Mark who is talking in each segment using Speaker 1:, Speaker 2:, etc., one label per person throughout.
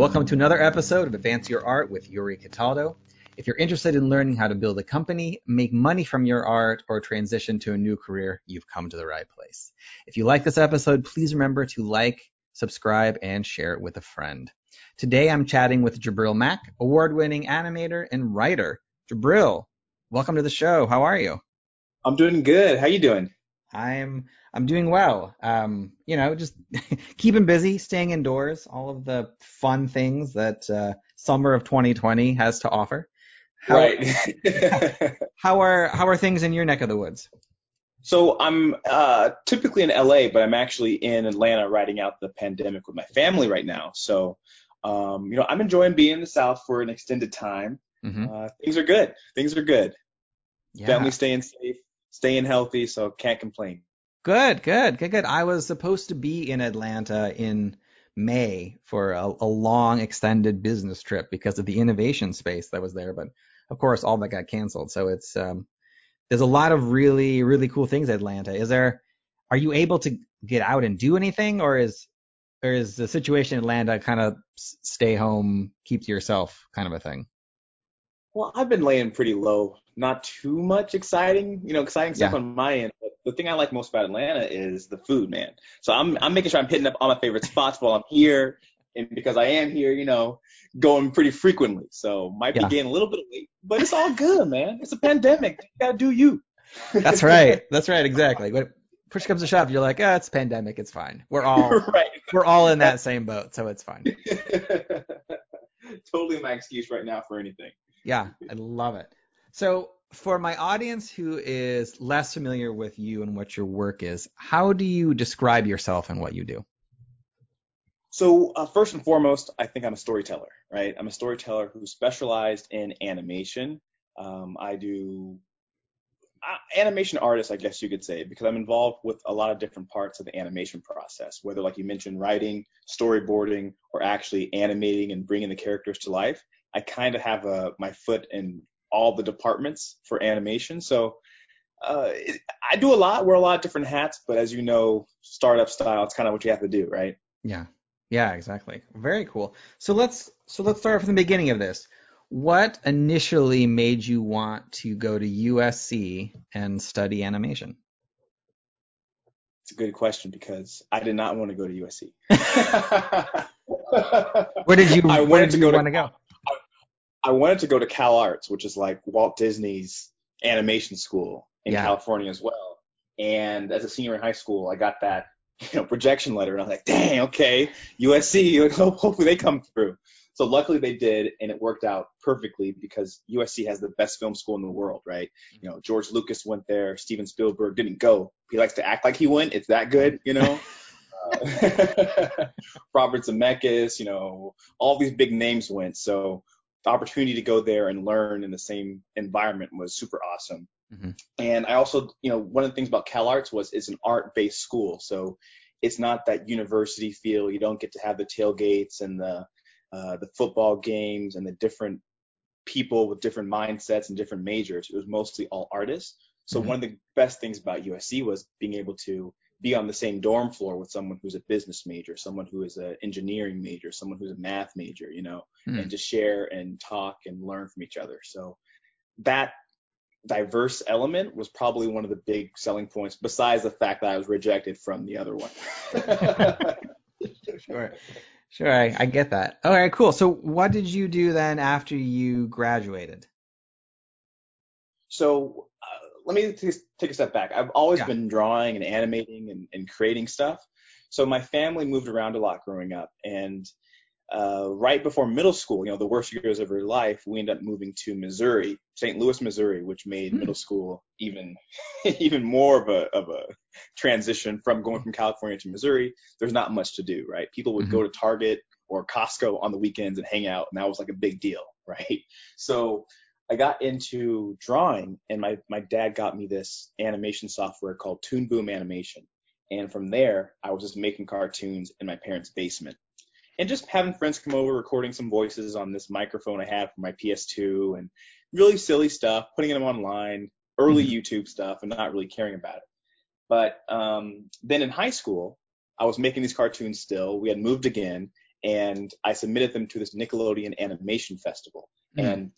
Speaker 1: Welcome to another episode of Advance Your Art with Yuri Cataldo. If you're interested in learning how to build a company, make money from your art, or transition to a new career, you've come to the right place. If you like this episode, please remember to like, subscribe, and share it with a friend. Today I'm chatting with Jabril Mack, award-winning animator and writer. Jabril, welcome to the show. How are you?
Speaker 2: I'm doing good. How are you doing?
Speaker 1: I'm I'm doing well. Um, you know, just keeping busy, staying indoors, all of the fun things that uh, summer of 2020 has to offer.
Speaker 2: How, right.
Speaker 1: how are how are things in your neck of the woods?
Speaker 2: So I'm uh, typically in LA, but I'm actually in Atlanta riding out the pandemic with my family right now. So, um, you know, I'm enjoying being in the South for an extended time. Mm-hmm. Uh, things are good. Things are good. Yeah. Family staying safe, staying healthy, so can't complain.
Speaker 1: Good, good, good, good. I was supposed to be in Atlanta in May for a, a, long extended business trip because of the innovation space that was there, but of course all that got canceled. So it's um, there's a lot of really really cool things in Atlanta. Is there? Are you able to get out and do anything, or is or is the situation in Atlanta kind of stay home, keep to yourself kind of a thing?
Speaker 2: Well, I've been laying pretty low. Not too much exciting, you know, exciting stuff yeah. on my end. But the thing I like most about Atlanta is the food, man. So I'm I'm making sure I'm hitting up all my favorite spots while I'm here, and because I am here, you know, going pretty frequently. So might be yeah. getting a little bit of weight, but it's all good, man. It's a pandemic. You gotta do you.
Speaker 1: That's right. That's right. Exactly. When push comes to shove, you're like, ah, oh, it's pandemic. It's fine. We're all right. we're all in that same boat, so it's fine.
Speaker 2: totally my excuse right now for anything.
Speaker 1: Yeah, I love it. So for my audience who is less familiar with you and what your work is, how do you describe yourself and what you do?
Speaker 2: So uh, first and foremost, I think I'm a storyteller, right? I'm a storyteller who specialized in animation. Um, I do uh, animation artist, I guess you could say, because I'm involved with a lot of different parts of the animation process, whether like you mentioned, writing, storyboarding, or actually animating and bringing the characters to life. I kind of have a my foot in all the departments for animation. So uh, it, I do a lot, wear a lot of different hats, but as you know, startup style, it's kind of what you have to do, right?
Speaker 1: Yeah. Yeah, exactly. Very cool. So let's so let's start from the beginning of this. What initially made you want to go to USC and study animation?
Speaker 2: It's a good question because I did not want to go to USC.
Speaker 1: where did you? I wanted to go want to go?
Speaker 2: I wanted to go to Cal Arts, which is like Walt Disney's animation school in yeah. California as well. And as a senior in high school, I got that you know projection letter, and I was like, dang, okay, USC, hopefully they come through. So luckily they did, and it worked out perfectly because USC has the best film school in the world, right? You know, George Lucas went there, Steven Spielberg didn't go. He likes to act like he went. It's that good, you know. uh, Robert Zemeckis, you know, all these big names went. So the opportunity to go there and learn in the same environment was super awesome. Mm-hmm. And I also, you know, one of the things about Cal Arts was it's an art-based school, so it's not that university feel. You don't get to have the tailgates and the uh, the football games and the different people with different mindsets and different majors. It was mostly all artists. So mm-hmm. one of the best things about USC was being able to be on the same dorm floor with someone who's a business major, someone who is an engineering major, someone who's a math major, you know, mm. and just share and talk and learn from each other. So that diverse element was probably one of the big selling points besides the fact that I was rejected from the other one.
Speaker 1: sure. Sure, I, I get that. All right, cool. So what did you do then after you graduated?
Speaker 2: So let me t- take a step back. I've always yeah. been drawing and animating and, and, creating stuff. So my family moved around a lot growing up, and uh, right before middle school, you know, the worst years of her life, we ended up moving to Missouri, St. Louis, Missouri, which made mm. middle school even even more of a of a transition from going from California to Missouri. There's not much to do, right? People would mm-hmm. go to Target or Costco on the weekends and hang out, and that was like a big deal, right? So I got into drawing, and my my dad got me this animation software called Toon Boom Animation, and from there I was just making cartoons in my parents' basement and just having friends come over, recording some voices on this microphone I had for my PS2 and really silly stuff, putting them online, early mm-hmm. YouTube stuff, and not really caring about it. But um, then in high school, I was making these cartoons still. We had moved again, and I submitted them to this Nickelodeon Animation Festival. Mm-hmm. And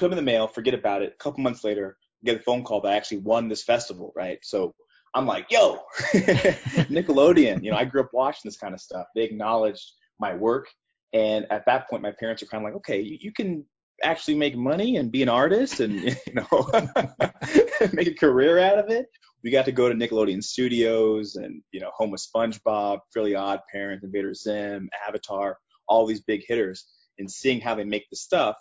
Speaker 2: put them in the mail, forget about it. A couple months later, get a phone call that I actually won this festival, right? So I'm like, yo, Nickelodeon. You know, I grew up watching this kind of stuff. They acknowledged my work. And at that point, my parents are kind of like, okay, you, you can actually make money and be an artist and you know make a career out of it. We got to go to Nickelodeon Studios and you know home with SpongeBob, Fairly Odd Parents, Invader Zim, Avatar, all these big hitters, and seeing how they make the stuff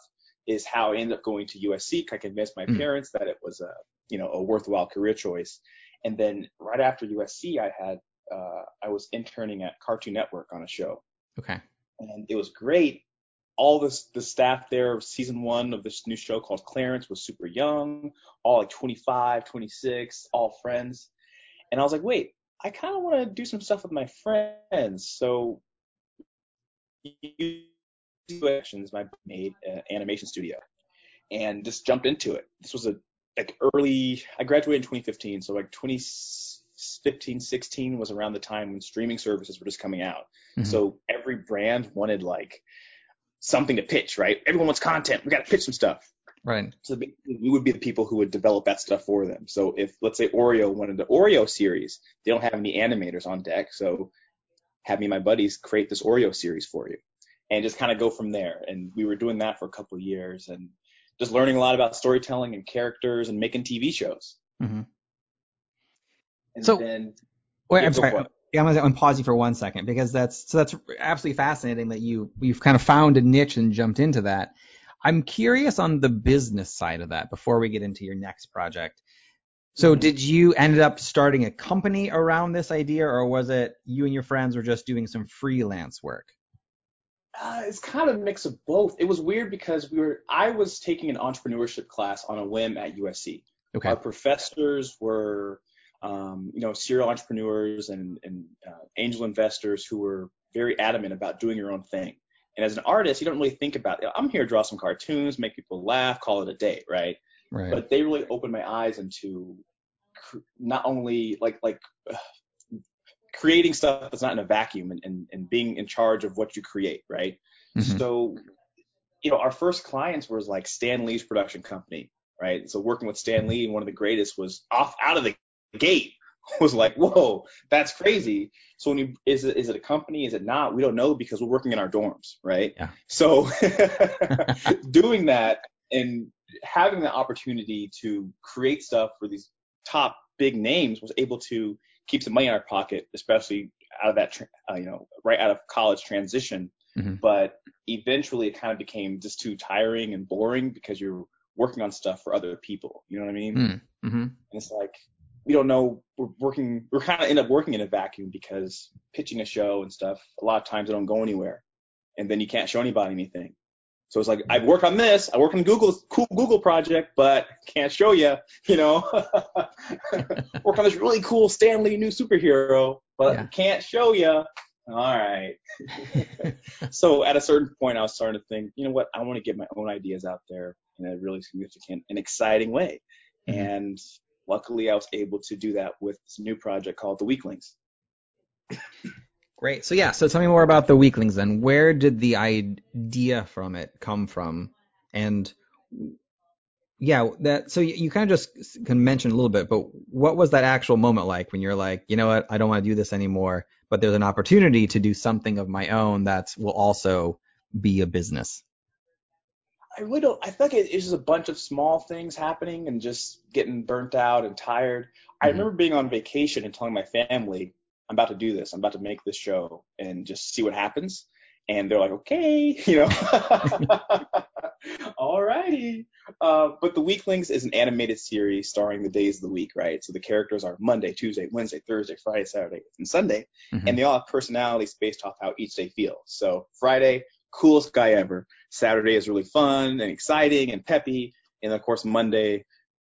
Speaker 2: is how I ended up going to USC. I convinced my mm. parents that it was a you know a worthwhile career choice. And then right after USC, I had uh, I was interning at Cartoon Network on a show,
Speaker 1: Okay.
Speaker 2: And it was great. All this the staff there, season one of this new show called Clarence was super young, all like 25, 26, all friends. And I was like, wait, I kind of want to do some stuff with my friends. So actions my made an animation studio and just jumped into it. This was a like early I graduated in 2015, so like 2015, 16 was around the time when streaming services were just coming out. Mm-hmm. So every brand wanted like something to pitch, right? Everyone wants content. We got to pitch some stuff.
Speaker 1: Right.
Speaker 2: So we would be the people who would develop that stuff for them. So if let's say Oreo wanted the Oreo series, they don't have any animators on deck, so have me and my buddies create this Oreo series for you, and just kind of go from there. And we were doing that for a couple of years, and just learning a lot about storytelling and characters and making TV shows.
Speaker 1: Mm-hmm.
Speaker 2: And so, then,
Speaker 1: wait, I'm sorry. Yeah, I'm pause you for one second because that's so that's absolutely fascinating that you you've kind of found a niche and jumped into that. I'm curious on the business side of that before we get into your next project. So mm-hmm. did you ended up starting a company around this idea or was it you and your friends were just doing some freelance work?
Speaker 2: Uh, it's kind of a mix of both. It was weird because we were I was taking an entrepreneurship class on a whim at USC.
Speaker 1: Okay.
Speaker 2: Our professors were um, you know, serial entrepreneurs and, and uh, angel investors who were very adamant about doing your own thing. And as an artist, you don't really think about, I'm here to draw some cartoons, make people laugh, call it a day, right?
Speaker 1: Right.
Speaker 2: But they really opened my eyes into not only like like creating stuff that's not in a vacuum and, and, and being in charge of what you create, right? Mm-hmm. So, you know, our first clients was like Stan Lee's production company, right? So working with Stan Lee, one of the greatest was off out of the gate was like, whoa, that's crazy. So when you is it is it a company? Is it not? We don't know because we're working in our dorms, right?
Speaker 1: Yeah.
Speaker 2: So doing that and having the opportunity to create stuff for these top big names was able to keep some money in our pocket, especially out of that, uh, you know, right out of college transition. Mm-hmm. But eventually it kind of became just too tiring and boring because you're working on stuff for other people. You know what I mean?
Speaker 1: Mm-hmm.
Speaker 2: And it's like, we don't know we're working we're kind of end up working in a vacuum because pitching a show and stuff a lot of times they don't go anywhere and then you can't show anybody anything so it's like I work on this, I work on Google's cool Google project, but can't show you, you know. work on this really cool Stan Lee new superhero, but yeah. can't show you. All right. so at a certain point, I was starting to think, you know what, I want to get my own ideas out there in a really significant and exciting way. Mm-hmm. And luckily I was able to do that with this new project called The Weaklings.
Speaker 1: Great. So yeah, so tell me more about The Weaklings then. Where did the idea from it come from? And yeah, that so you, you kind of just can mention a little bit, but what was that actual moment like when you're like, you know what, I don't want to do this anymore, but there's an opportunity to do something of my own that will also be a business?
Speaker 2: I really don't. I like it's just a bunch of small things happening and just getting burnt out and tired. Mm-hmm. I remember being on vacation and telling my family, "I'm about to do this. I'm about to make this show and just see what happens." and they're like, okay, you know, all righty. Uh, but The Weaklings is an animated series starring the days of the week, right? So the characters are Monday, Tuesday, Wednesday, Thursday, Friday, Saturday, and Sunday, mm-hmm. and they all have personalities based off how each day feels. So Friday, coolest guy ever. Saturday is really fun and exciting and peppy, and of course Monday,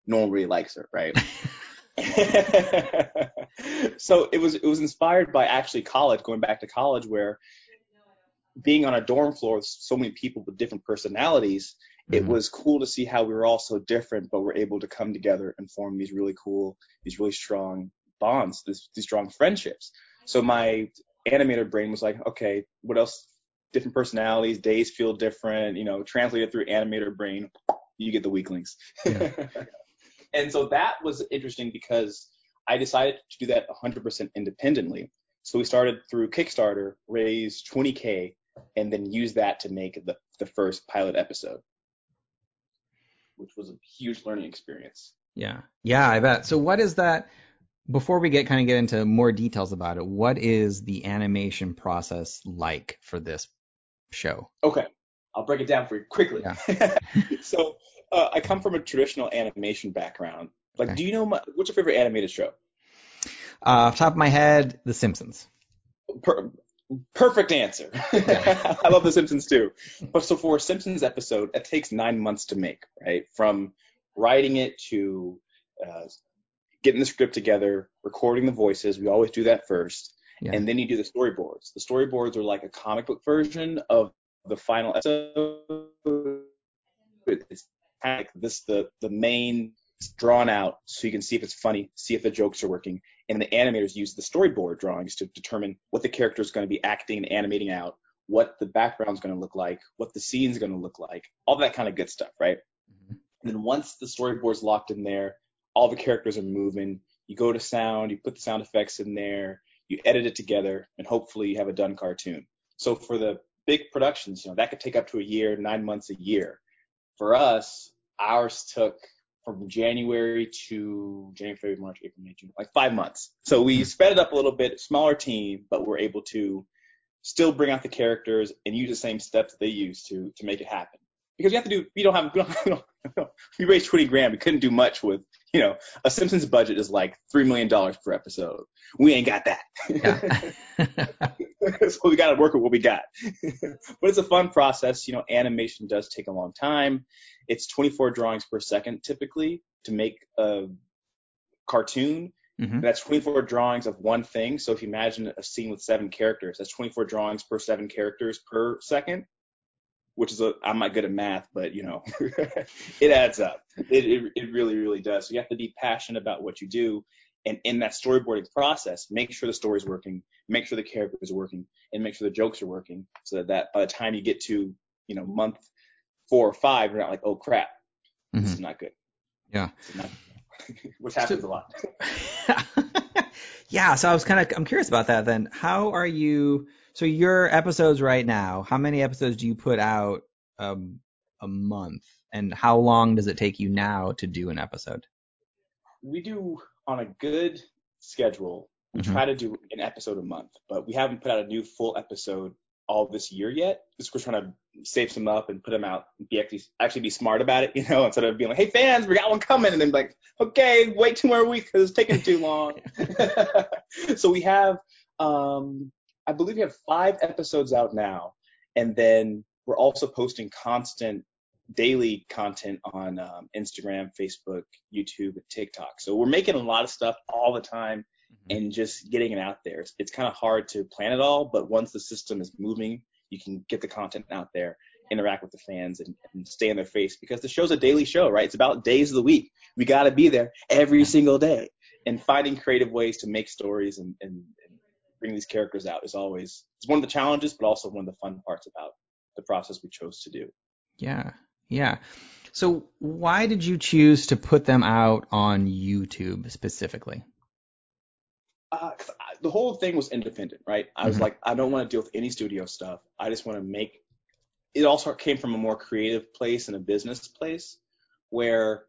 Speaker 2: no one really likes her, right? so it was it was inspired by actually college, going back to college, where being on a dorm floor with so many people with different personalities, mm-hmm. it was cool to see how we were all so different, but we're able to come together and form these really cool, these really strong bonds, this, these strong friendships. So my animator brain was like, okay, what else? Different personalities, days feel different, you know, translated through animator brain, you get the weaklings. Yeah. and so that was interesting because I decided to do that 100% independently. So we started through Kickstarter, raised 20K, and then use that to make the, the first pilot episode, which was a huge learning experience.
Speaker 1: Yeah. Yeah, I bet. So what is that? Before we get kind of get into more details about it, what is the animation process like for this show?
Speaker 2: Okay. I'll break it down for you quickly. Yeah. so uh, I come from a traditional animation background. Like, okay. do you know my, what's your favorite animated show?
Speaker 1: Uh, off top of my head, The Simpsons.
Speaker 2: Per- perfect answer. I love The Simpsons too. But so for a Simpsons episode, it takes nine months to make, right? From writing it to uh, getting the script together, recording the voices. We always do that first. Yeah. And then you do the storyboards. The storyboards are like a comic book version of the final episode. It's kind of like this the the main drawn out so you can see if it's funny, see if the jokes are working. And the animators use the storyboard drawings to determine what the character is going to be acting and animating out, what the background is going to look like, what the scene is going to look like, all that kind of good stuff, right? Mm-hmm. And then once the storyboard's locked in there, all the characters are moving. You go to sound, you put the sound effects in there, you edit it together, and hopefully you have a done cartoon. So for the big productions, you know, that could take up to a year, nine months a year. For us, ours took from January to January, February, March, April, May, June, like five months. So we sped it up a little bit, smaller team, but we're able to still bring out the characters and use the same steps they use to to make it happen. Because you have to do, we don't have, we, don't, we, don't, we raised 20 grand. We couldn't do much with, you know, a Simpsons budget is like $3 million per episode. We ain't got that. Yeah. so we got to work with what we got. but it's a fun process. You know, animation does take a long time it's 24 drawings per second typically to make a cartoon. Mm-hmm. That's 24 drawings of one thing. So if you imagine a scene with seven characters, that's 24 drawings per seven characters per second, which is a, I'm not good at math, but you know, it adds up. It, it, it really, really does. So you have to be passionate about what you do. And in that storyboarding process, make sure the story's working, make sure the characters are working, and make sure the jokes are working so that, that by the time you get to, you know, month four or five, you're not like, oh crap, mm-hmm. this is not good.
Speaker 1: Yeah.
Speaker 2: Not, which happens so, a lot.
Speaker 1: yeah. So I was kind of, I'm curious about that then. How are you, so your episodes right now, how many episodes do you put out um, a month? And how long does it take you now to do an episode?
Speaker 2: We do on a good schedule. We mm-hmm. try to do an episode a month, but we haven't put out a new full episode all this year yet. Just we're trying to save some up and put them out. Be actually actually be smart about it, you know, instead of being like, "Hey fans, we got one coming," and then like, "Okay, wait two more weeks because it's taking too long." so we have, um, I believe we have five episodes out now, and then we're also posting constant daily content on um, Instagram, Facebook, YouTube, and TikTok. So we're making a lot of stuff all the time. And just getting it out there. It's, it's kind of hard to plan it all, but once the system is moving, you can get the content out there, interact with the fans, and, and stay in their face because the show's a daily show, right? It's about days of the week. We got to be there every single day. And finding creative ways to make stories and, and, and bring these characters out is always it's one of the challenges, but also one of the fun parts about the process we chose to do.
Speaker 1: Yeah, yeah. So why did you choose to put them out on YouTube specifically?
Speaker 2: Uh, the whole thing was independent, right? I was mm-hmm. like, I don't want to deal with any studio stuff. I just want to make. It also came from a more creative place and a business place, where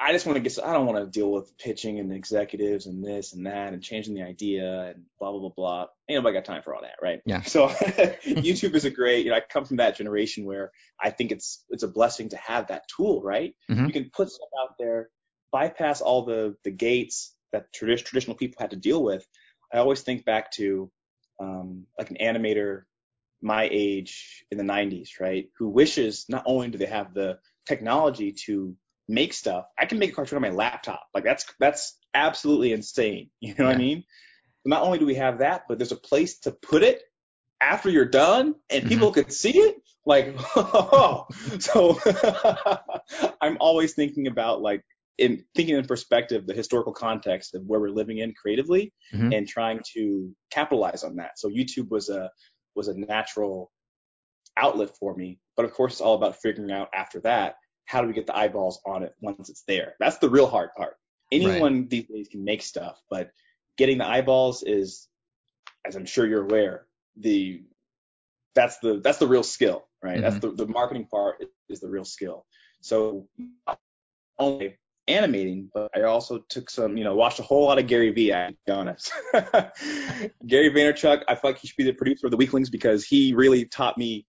Speaker 2: I just want to get. I don't want to deal with pitching and executives and this and that and changing the idea and blah blah blah blah. Ain't nobody got time for all that, right?
Speaker 1: Yeah.
Speaker 2: So YouTube is a great. You know, I come from that generation where I think it's it's a blessing to have that tool, right?
Speaker 1: Mhm.
Speaker 2: You can put stuff out there, bypass all the the gates that tradi- traditional people had to deal with. I always think back to um, like an animator my age in the 90s, right? Who wishes not only do they have the technology to make stuff, I can make a cartoon on my laptop. Like that's that's absolutely insane. You know what I
Speaker 1: Yeah.
Speaker 2: mean? Not only do we have that, but there's a place to put it after you're done and
Speaker 1: Mm-hmm.
Speaker 2: people can see it. Like, so I'm always thinking about like in thinking in perspective the historical context of where we're living in creatively
Speaker 1: Mhm.
Speaker 2: and trying to capitalize on that. So YouTube was a was a natural outlet for me. But of course, it's all about figuring out after that how do we get the eyeballs on it once it's there. That's the real hard part. Anyone these days can make stuff, but getting the eyeballs is, as I'm sure you're aware, the that's the that's the real skill, right? That's the the marketing part is the real skill. So only animating, but I also took some, you know, watched a whole lot of Gary Vee. I be honest. Gary Vaynerchuk, I feel like he should be the producer of the Weaklings because he really taught me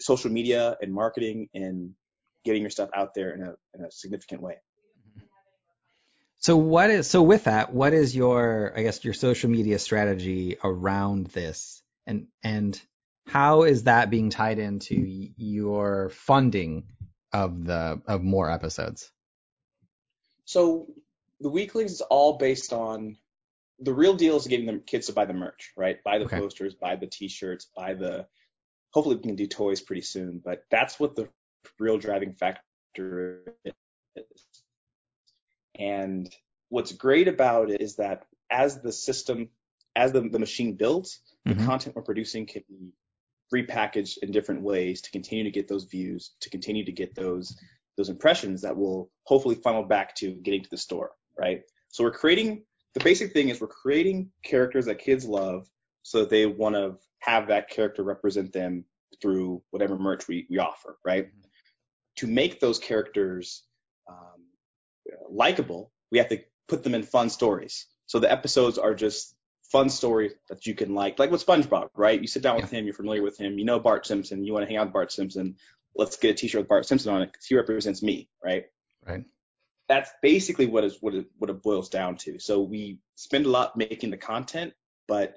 Speaker 2: social media and marketing and getting your stuff out there in a in a significant way.
Speaker 1: So what is so with that, what is your I guess your social media strategy around this and and how is that being tied into your funding of the of more episodes?
Speaker 2: So the Weaklings is all based on the real deal is getting the kids to buy the merch, right? Buy the
Speaker 1: Okay.
Speaker 2: posters, buy the t-shirts, buy the hopefully we can do toys pretty soon, but that's what the real driving factor is. And what's great about it is that as the system, as the, the machine builds, the
Speaker 1: Mhm.
Speaker 2: content we're producing can be repackaged in different ways to continue to get those views, to continue to get those those impressions that will hopefully funnel back to getting to the store, right? So we're creating the basic thing is we're creating characters that kids love so that they want to have that character represent them through whatever merch we, we offer, right? To make those characters um, likable, we have to put them in fun stories. So the episodes are just fun stories that you can like, like with SpongeBob, right? You sit down with him, you're familiar with him, you know Bart Simpson, you want to hang out with Bart Simpson. Let's get a T-shirt with Bart Simpson on it because he represents me, right?
Speaker 1: Right.
Speaker 2: That's basically what is what it what it boils down to. So we spend a lot making the content, but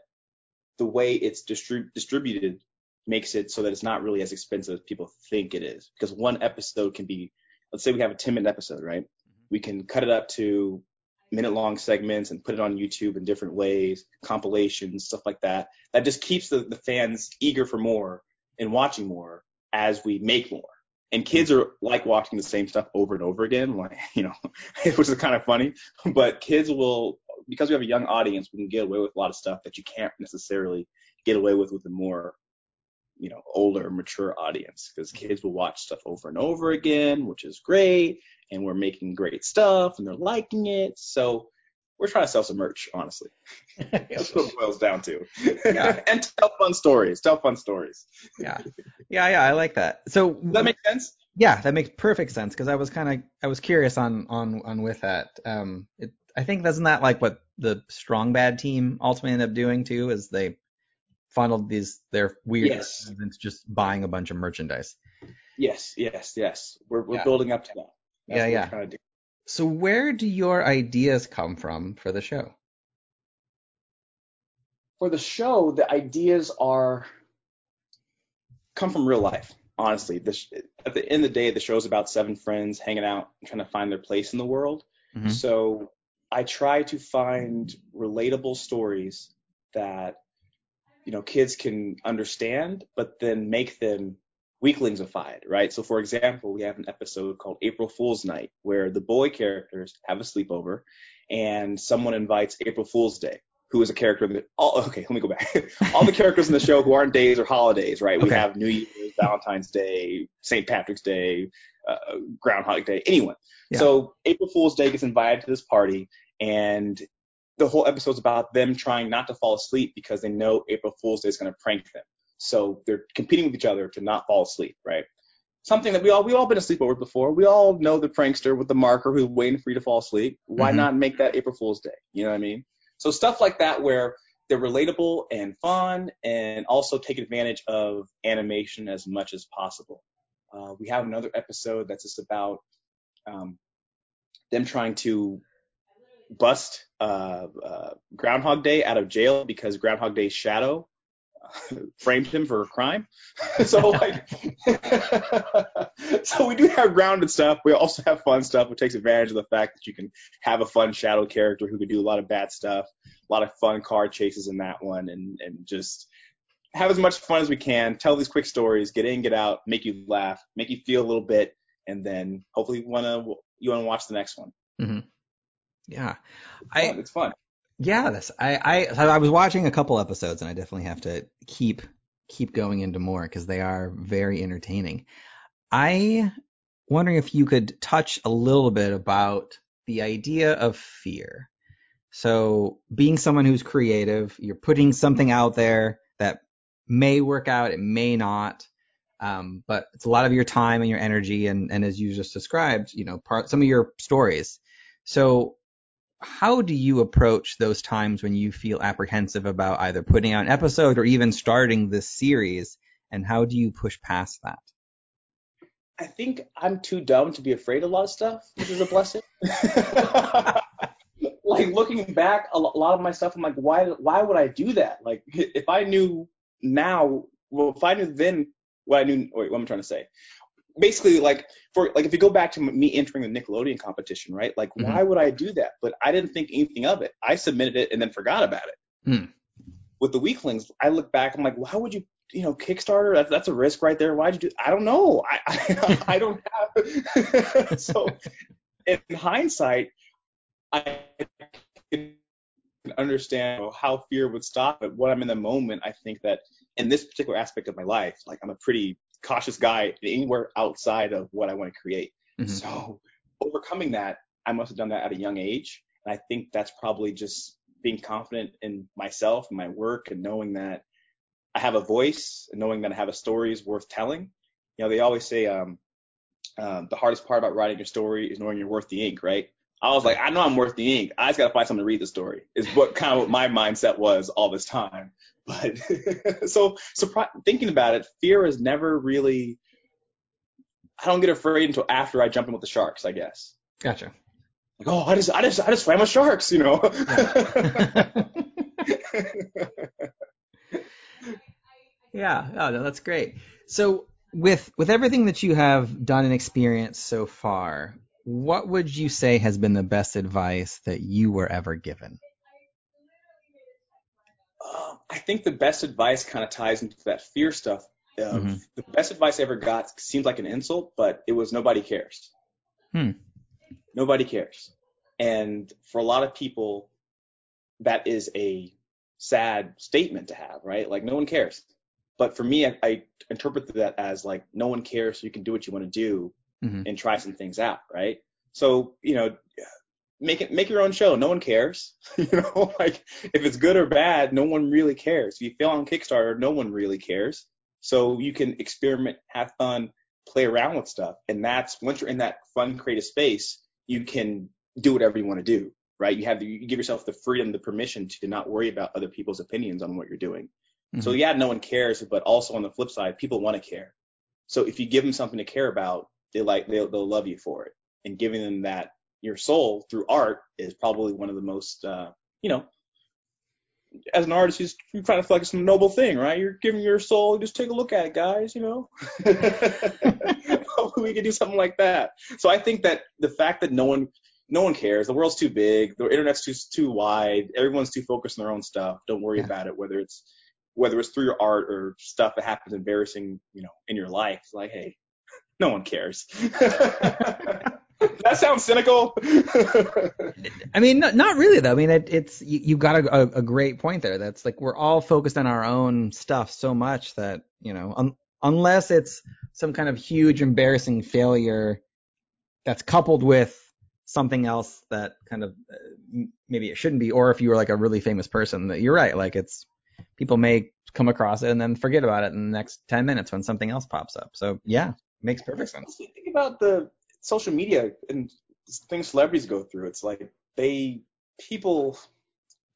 Speaker 2: the way it's distrib- distributed makes it so that it's not really as expensive as people think it is. Because one episode can be, let's say we have a 10 minute episode, right? Mm-hmm. We can cut it up to minute long segments and put it on YouTube in different ways, compilations, stuff like that. That just keeps the, the fans eager for more and watching more as we make more. And hmm. kids are like watching the same stuff over and over again, like, you know, which is kind of funny. But kids will, because we have a young audience, we can get away with a lot of stuff that you can't necessarily get away with with a more, you know, older, mature audience. Because kids will watch stuff over and over again, which is great. And we're making great stuff and they're liking it. So we're trying to sell some merch, honestly. That's what it boils down to.
Speaker 1: Yeah.
Speaker 2: and tell fun stories. Tell fun stories.
Speaker 1: Yeah. Yeah, yeah, I like that. So
Speaker 2: Does that makes sense?
Speaker 1: Yeah, that makes perfect sense because I was kind of I was curious on on on with that. Um, it, I think isn't that like what the Strong Bad team ultimately ended up doing too, is they funneled these their weird
Speaker 2: Yes.
Speaker 1: into just buying a bunch of merchandise.
Speaker 2: Yes, yes, yes. We're we're
Speaker 1: Yeah.
Speaker 2: building up to that. That's
Speaker 1: Yeah, yeah.
Speaker 2: We're trying to do.
Speaker 1: So where do your ideas come from for the show?
Speaker 2: For the show, the ideas are come from real life. Honestly, the sh- at the end of the day, the show's about seven friends hanging out, trying to find their place in the world.
Speaker 1: Mhm.
Speaker 2: So I try to find relatable stories that you know kids can understand, but then make them weaklingsified, right? So for example, we have an episode called April Fool's Night where the boy characters have a sleepover and someone invites April Fool's Day, who is a character that all okay, let me go back. all the characters in the show who aren't days or holidays, right? We have New Year's, Valentine's Day, St. Patrick's Day, uh, Groundhog Day, anyone.
Speaker 1: Yeah.
Speaker 2: So April Fool's Day gets invited to this party and the whole episode's about them trying not to fall asleep because they know April Fool's Day is going to prank them. So they're competing with each other to not fall asleep, right? something that we all we all been asleep over before. We all know the prankster with the marker who's waiting for you to fall asleep. Why
Speaker 1: Mhm.
Speaker 2: not make that April Fool's Day? You know what I mean? So stuff like that where they're relatable and fun, and also take advantage of animation as much as possible. Uh, we have another episode that's just about um, them trying to bust uh, uh, Groundhog Day out of jail because Groundhog Day's shadow framed him for a crime. so like, so we do have grounded stuff. We also have fun stuff, which takes advantage of the fact that you can have a fun shadow character who can do a lot of bad stuff, a lot of fun car chases in that one, and and just have as much fun as we can. Tell these quick stories, get in, get out, make you laugh, make you feel a little bit, and then hopefully wanna you wanna watch the next one.
Speaker 1: mhm Yeah.
Speaker 2: It's
Speaker 1: I
Speaker 2: fun. It's fun.
Speaker 1: Yeah, this I I I was watching a couple episodes and I definitely have to keep keep going into more because they are very entertaining. I wondering if you could touch a little bit about the idea of fear. So being someone who's creative, you're putting something out there that may work out, it may not. Um, but it's a lot of your time and your energy and, and as you just described, you know, part some of your stories. So how do you approach those times when you feel apprehensive about either putting out an episode or even starting this series? And how do you push past that?
Speaker 2: I think I'm too dumb to be afraid of a lot of stuff, which is a blessing. like looking back, a lot of my stuff, I'm like, why? Why would I do that? Like, if I knew now, well, if I knew then what I knew, wait, what am I trying to say? Basically, like for like if you go back to me entering the Nickelodeon competition, right? Like,
Speaker 1: Mhm.
Speaker 2: why would I do that? But I didn't think anything of it. I submitted it and then forgot about it.
Speaker 1: Hmm.
Speaker 2: With the Weaklings, I look back, I'm like, why would you? You know, Kickstarter, that's, that's a risk right there. Why'd you do? I don't know. I I, I don't have. so, in hindsight, I can understand how fear would stop. But when I'm in the moment, I think that in this particular aspect of my life, like I'm a pretty cautious guy anywhere outside of what I want to create.
Speaker 1: Mhm.
Speaker 2: So overcoming that, I must have done that at a young age. And I think that's probably just being confident in myself and my work and knowing that I have a voice and knowing that I have a story is worth telling. You know, they always say um, um, the hardest part about writing your story is knowing you're worth the ink, right? I was like, I know I'm worth the ink. I just gotta find something to read the story. Is what kind of what my mindset was all this time. But so, surpri- thinking about it, fear is never really. I don't get afraid until after I jump in with the sharks, I guess.
Speaker 1: Gotcha.
Speaker 2: Like, oh, I just, I just, I just swam with sharks, you know.
Speaker 1: yeah, oh, no, that's great. So with with everything that you have done and experienced so far, what would you say has been the best advice that you were ever given?
Speaker 2: Um, I think the best advice kind of ties into that fear stuff. Of
Speaker 1: Mhm.
Speaker 2: The best advice I ever got seems like an insult, but it was nobody cares.
Speaker 1: Hmm.
Speaker 2: Nobody cares. And for a lot of people, that is a sad statement to have, right? Like no one cares. But for me, I, I interpret that as like no one cares, so you can do what you want to do
Speaker 1: Mhm.
Speaker 2: and try some things out, right? So you know, make it make your own show. No one cares. you know, like if it's good or bad, no one really cares. If you fail on Kickstarter, no one really cares. So you can experiment, have fun, play around with stuff, and that's once you're in that fun, creative space, you can do whatever you want to do, right? You have the, you give yourself the freedom, the permission to not worry about other people's opinions on what you're doing. So
Speaker 1: Mhm.
Speaker 2: yeah, no one cares, but also on the flip side, people want to care. So if you give them something to care about, they like they'll, they'll love you for it. And giving them that your soul through art is probably one of the most, uh, you know, as an artist, you're you're trying to feel like it's a noble thing, right? You're giving your soul. Just take a look at it, guys. You know, hopefully we can do something like that. So I think that the fact that no one no one cares. The world's too big. The internet's too too wide. Everyone's too focused on their own stuff. Don't worry
Speaker 1: Yeah.
Speaker 2: about it. Whether it's whether it's through your art or stuff that happens embarrassing, you know, in your life. It's like, hey, no one cares. that sounds cynical.
Speaker 1: I mean, not, not really though. I mean, it, it's you, you got a, a, a great point there. That's like we're all focused on our own stuff so much that you know, un, unless it's some kind of huge embarrassing failure that's coupled with something else that kind of uh, maybe it shouldn't be, or if you were like a really famous person, that you're right. Like it's people may come across it and then forget about it in the next ten minutes when something else pops up. So yeah, makes perfect sense.
Speaker 2: Think about the social media and things celebrities go through. It's like they people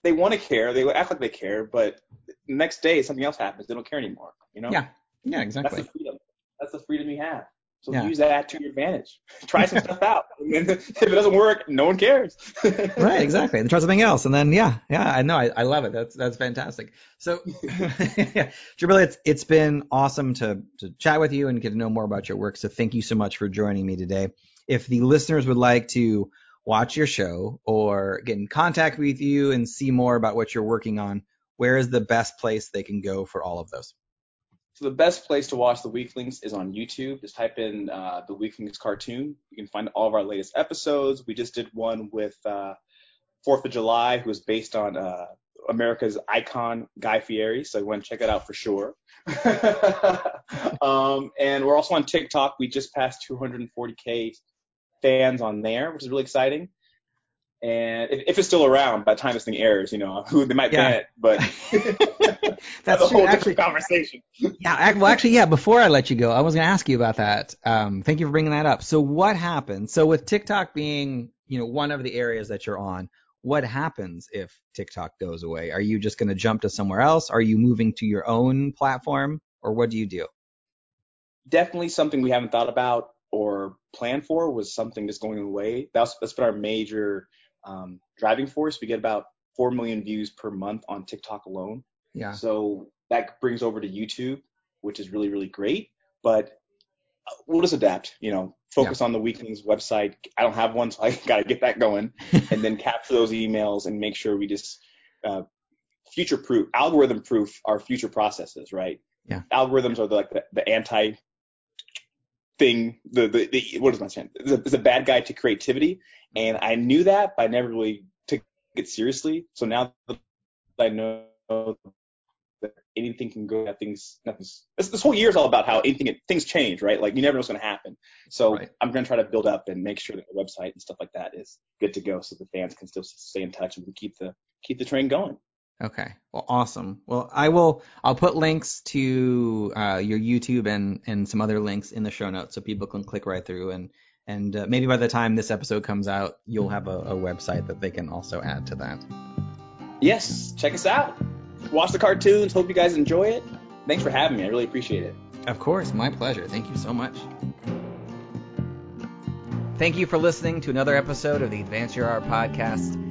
Speaker 2: they want to care, they act like they care, but next day something else happens, they don't care anymore. You know?
Speaker 1: Yeah. Yeah, exactly.
Speaker 2: That's the freedom. That's the freedom you have. So yeah. use that to your advantage. Try some stuff out. And if it doesn't work, no one cares.
Speaker 1: right, exactly. And try something else. And then yeah, yeah, I know. I, I love it. That's that's fantastic. So yeah, it's it's been awesome to to chat with you and get to know more about your work. So thank you so much for joining me today. If the listeners would like to watch your show or get in contact with you and see more about what you're working on, where is the best place they can go for all of those?
Speaker 2: So the best place to watch the Weaklings is on YouTube. Just type in uh, the Weaklings cartoon. You can find all of our latest episodes. We just did one with uh, Fourth of July, who is based on uh, America's icon Guy Fieri. So you want to check it out for sure. um, and we're also on TikTok. We just passed 240k fans on there, which is really exciting. And if, if, it's still around by the time this thing airs, you know, who they might yeah. ban it, but that's, that's a whole actually, different conversation.
Speaker 1: yeah, well, actually, yeah. Before I let you go, I was going to ask you about that. Um, thank you for bringing that up. So, what happens? So, with TikTok being, you know, one of the areas that you're on, what happens if TikTok goes away? Are you just going to jump to somewhere else? Are you moving to your own platform, or what do you do?
Speaker 2: Definitely something we haven't thought about or planned for was something that's going away. That's that's been our major um, driving force. We get about 4 million views per month on TikTok alone.
Speaker 1: Yeah.
Speaker 2: So that brings over to YouTube, which is really, really great. But uh, we'll just adapt, you know, focus yeah. on the Weaklings website. I don't have one, so I got to get that going and then capture those emails and make sure we just uh, future proof, algorithm proof our future processes, right?
Speaker 1: Yeah.
Speaker 2: Algorithms are the, like the, the anti thing, the, the, the what is my saying? It's a, bad guy to creativity. And I knew that, but I never really took it seriously. So now that I know that anything can go, things, nothing's, this, this whole year is all about how anything, things change, right? Like you never know what's going to happen. So right. I'm going to try to build up and make sure that the website and stuff like that is good to go so the fans can still stay in touch and keep the, keep the train going.
Speaker 1: Okay. Well, awesome. Well, I will. I'll put links to uh, your YouTube and and some other links in the show notes so people can click right through and and uh, maybe by the time this episode comes out, you'll have a, a website that they can also add to that.
Speaker 2: Yes, check us out. Watch the cartoons. Hope you guys enjoy it. Thanks for having me. I really appreciate it.
Speaker 1: Of course, my pleasure. Thank you so much. Thank you for listening to another episode of the Advance Your Art podcast.